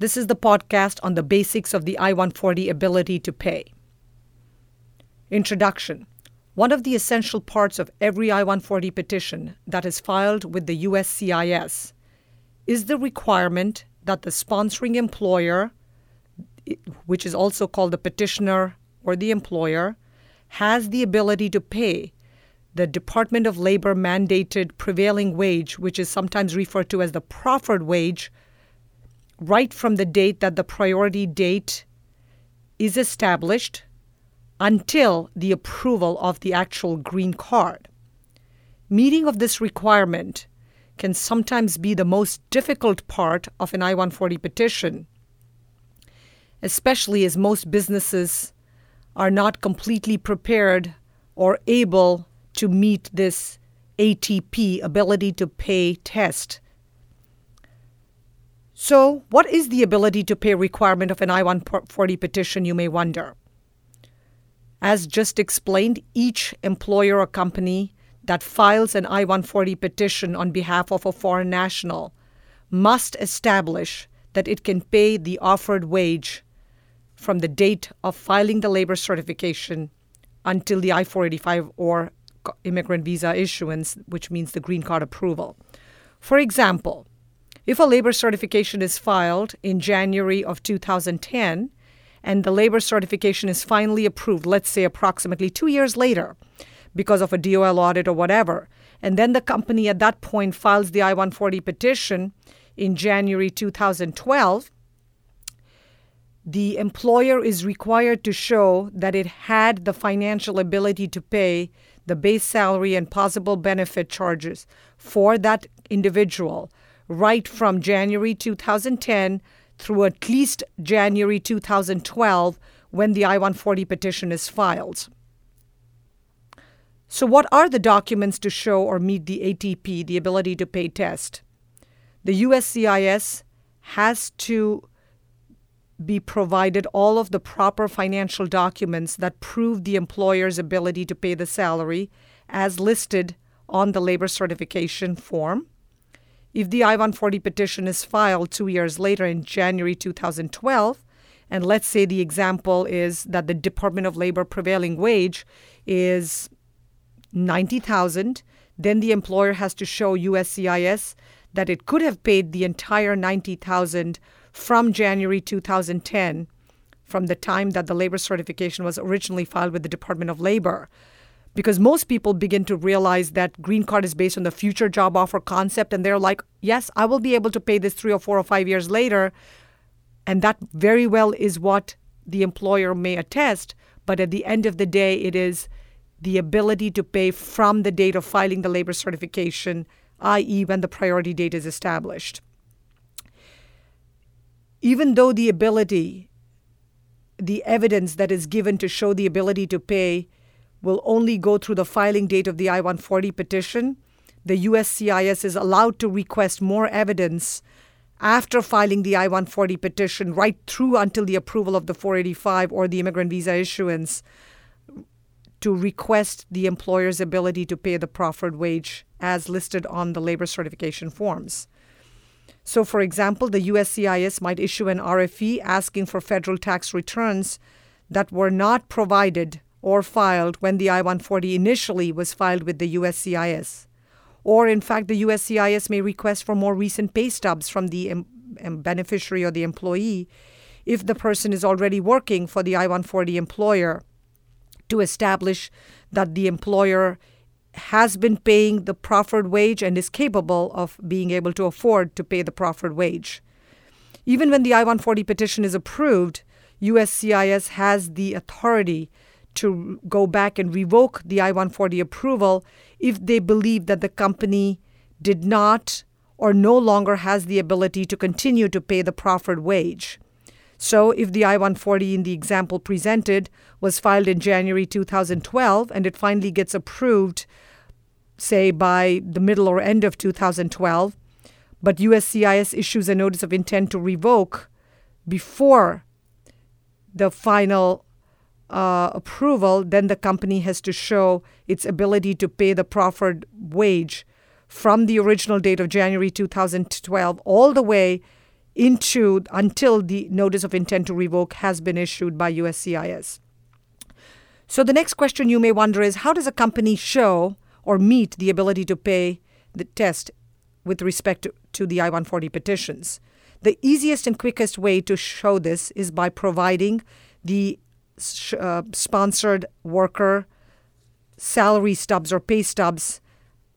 This is the podcast on the basics of the I 140 ability to pay. Introduction One of the essential parts of every I 140 petition that is filed with the USCIS is the requirement that the sponsoring employer, which is also called the petitioner or the employer, has the ability to pay the Department of Labor mandated prevailing wage, which is sometimes referred to as the proffered wage, right from the date that the priority date is established until the approval of the actual green card. Meeting of this requirement can sometimes be the most difficult part of an I 140 petition, especially as most businesses are not completely prepared or able to meet this ATP, ability to pay test. So, what is the ability to pay requirement of an I 140 petition, you may wonder? As just explained, each employer or company that files an I 140 petition on behalf of a foreign national must establish that it can pay the offered wage from the date of filing the labor certification until the I 485 or immigrant visa issuance, which means the green card approval. For example, if a labor certification is filed in January of 2010 and the labor certification is finally approved, let's say approximately two years later, because of a DOL audit or whatever, and then the company at that point files the I 140 petition in January 2012, the employer is required to show that it had the financial ability to pay the base salary and possible benefit charges for that individual right from January 2010 through at least January 2012 when the I 140 petition is filed. So, what are the documents to show or meet the ATP, the ability to pay test? The USCIS has to be provided all of the proper financial documents that prove the employer's ability to pay the salary as listed on the labor certification form. If the I 140 petition is filed two years later in January 2012, and let's say the example is that the Department of Labor prevailing wage is 90,000, then the employer has to show USCIS that it could have paid the entire 90,000 from January 2010, from the time that the labor certification was originally filed with the Department of Labor. Because most people begin to realize that green card is based on the future job offer concept, and they're like, yes, I will be able to pay this three or four or five years later. And that very well is what the employer may attest. But at the end of the day, it is the ability to pay from the date of filing the labor certification, i.e., when the priority date is established even though the ability, the evidence that is given to show the ability to pay will only go through the filing date of the I 140 petition, the USCIS is allowed to request more evidence after filing the I 140 petition right through until the approval of the 485 or the immigrant visa issuance to request the employer's ability to pay the proffered wage as listed on the labor certification forms. So, for example, the USCIS might issue an RFE asking for federal tax returns that were not provided or filed when the I 140 initially was filed with the USCIS. Or, in fact, the USCIS may request for more recent pay stubs from the beneficiary or the employee if the person is already working for the I 140 employer to establish that the employer has been paying the proffered wage and is capable of being able to afford to pay the proffered wage. Even when the I 140 petition is approved, USCIS has the authority to go back and revoke the I 140 approval if they believe that the company did not or no longer has the ability to continue to pay the proffered wage. So, if the I 140 in the example presented was filed in January 2012 and it finally gets approved say by the middle or end of 2012, but USCIS issues a notice of intent to revoke before the final uh, approval, then the company has to show its ability to pay the proffered wage from the original date of January 2012 all the way into until the notice of intent to revoke has been issued by USCIS. So the next question you may wonder is how does a company show or meet the ability to pay the test with respect to, to the I 140 petitions? The easiest and quickest way to show this is by providing the uh, sponsored worker salary stubs or pay stubs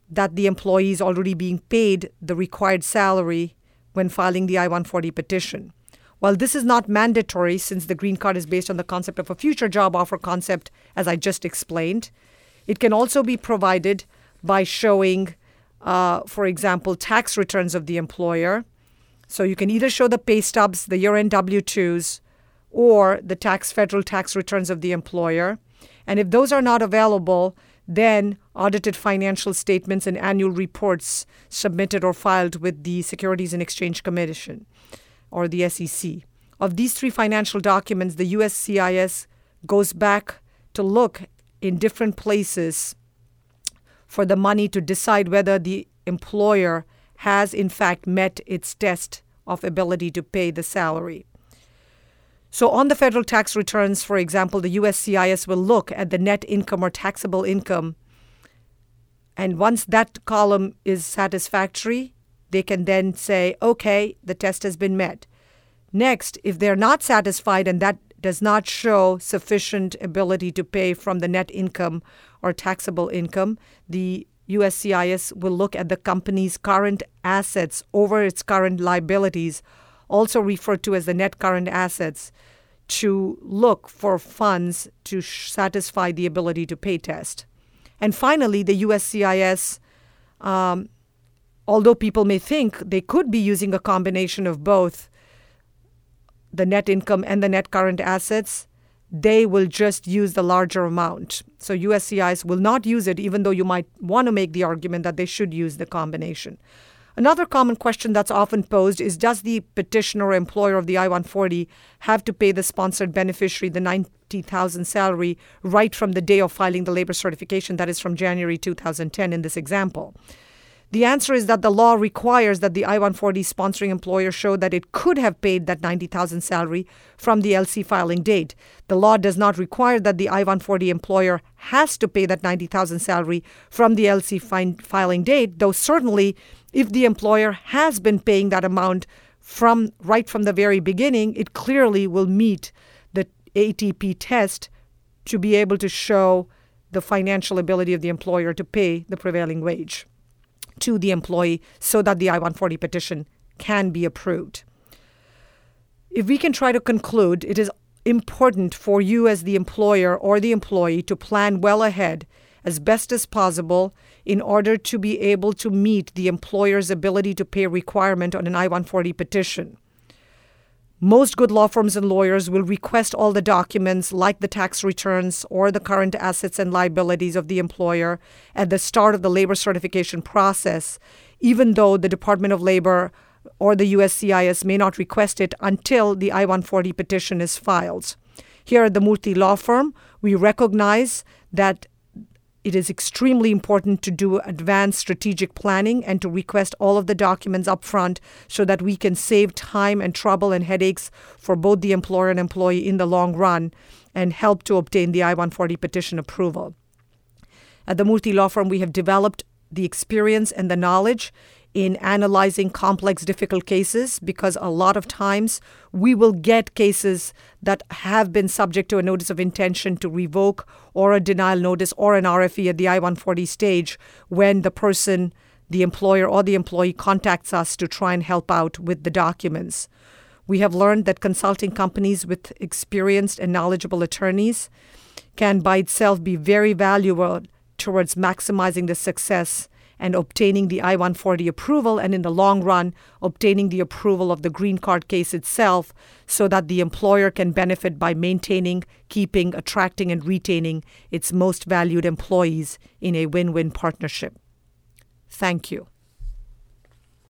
that the employee is already being paid the required salary when filing the I 140 petition. While this is not mandatory, since the green card is based on the concept of a future job offer concept, as I just explained, it can also be provided by showing, uh, for example, tax returns of the employer. So you can either show the pay stubs, the year end W 2s, or the tax federal tax returns of the employer. And if those are not available, then audited financial statements and annual reports submitted or filed with the Securities and Exchange Commission or the SEC. Of these three financial documents, the USCIS goes back to look in different places for the money to decide whether the employer has in fact met its test of ability to pay the salary. So, on the federal tax returns, for example, the USCIS will look at the net income or taxable income. And once that column is satisfactory, they can then say, okay, the test has been met. Next, if they're not satisfied and that does not show sufficient ability to pay from the net income or taxable income, the USCIS will look at the company's current assets over its current liabilities also referred to as the net current assets, to look for funds to satisfy the ability to pay test. And finally, the USCIS, um, although people may think they could be using a combination of both the net income and the net current assets, they will just use the larger amount. So USCIS will not use it, even though you might want to make the argument that they should use the combination. Another common question that's often posed is Does the petitioner or employer of the I 140 have to pay the sponsored beneficiary the 90,000 salary right from the day of filing the labor certification, that is from January 2010 in this example? The answer is that the law requires that the I 140 sponsoring employer show that it could have paid that 90,000 salary from the LC filing date. The law does not require that the I 140 employer has to pay that 90,000 salary from the LC filing date, though certainly if the employer has been paying that amount from right from the very beginning, it clearly will meet the ATP test to be able to show the financial ability of the employer to pay the prevailing wage to the employee so that the I 140 petition can be approved. If we can try to conclude, it is important for you as the employer or the employee to plan well ahead as best as possible in order to be able to meet the employer's ability to pay requirement on an I 140 petition. Most good law firms and lawyers will request all the documents, like the tax returns or the current assets and liabilities of the employer, at the start of the labor certification process, even though the Department of Labor or the USCIS may not request it until the I 140 petition is filed. Here at the Murthy Law Firm, we recognize that it is extremely important to do advanced strategic planning and to request all of the documents up front so that we can save time and trouble and headaches for both the employer and employee in the long run and help to obtain the I 140 petition approval. At the Murthy Law Firm, we have developed the experience and the knowledge in analyzing complex, difficult cases because a lot of times we will get cases that have been subject to a notice of intention to revoke or a denial notice or an RFE at the I 140 stage when the person, the employer or the employee, contacts us to try and help out with the documents. We have learned that consulting companies with experienced and knowledgeable attorneys can by itself be very valuable towards maximizing the success and obtaining the I 140 approval, and in the long run, obtaining the approval of the green card case itself so that the employer can benefit by maintaining, keeping, attracting, and retaining its most valued employees in a win win partnership. Thank you.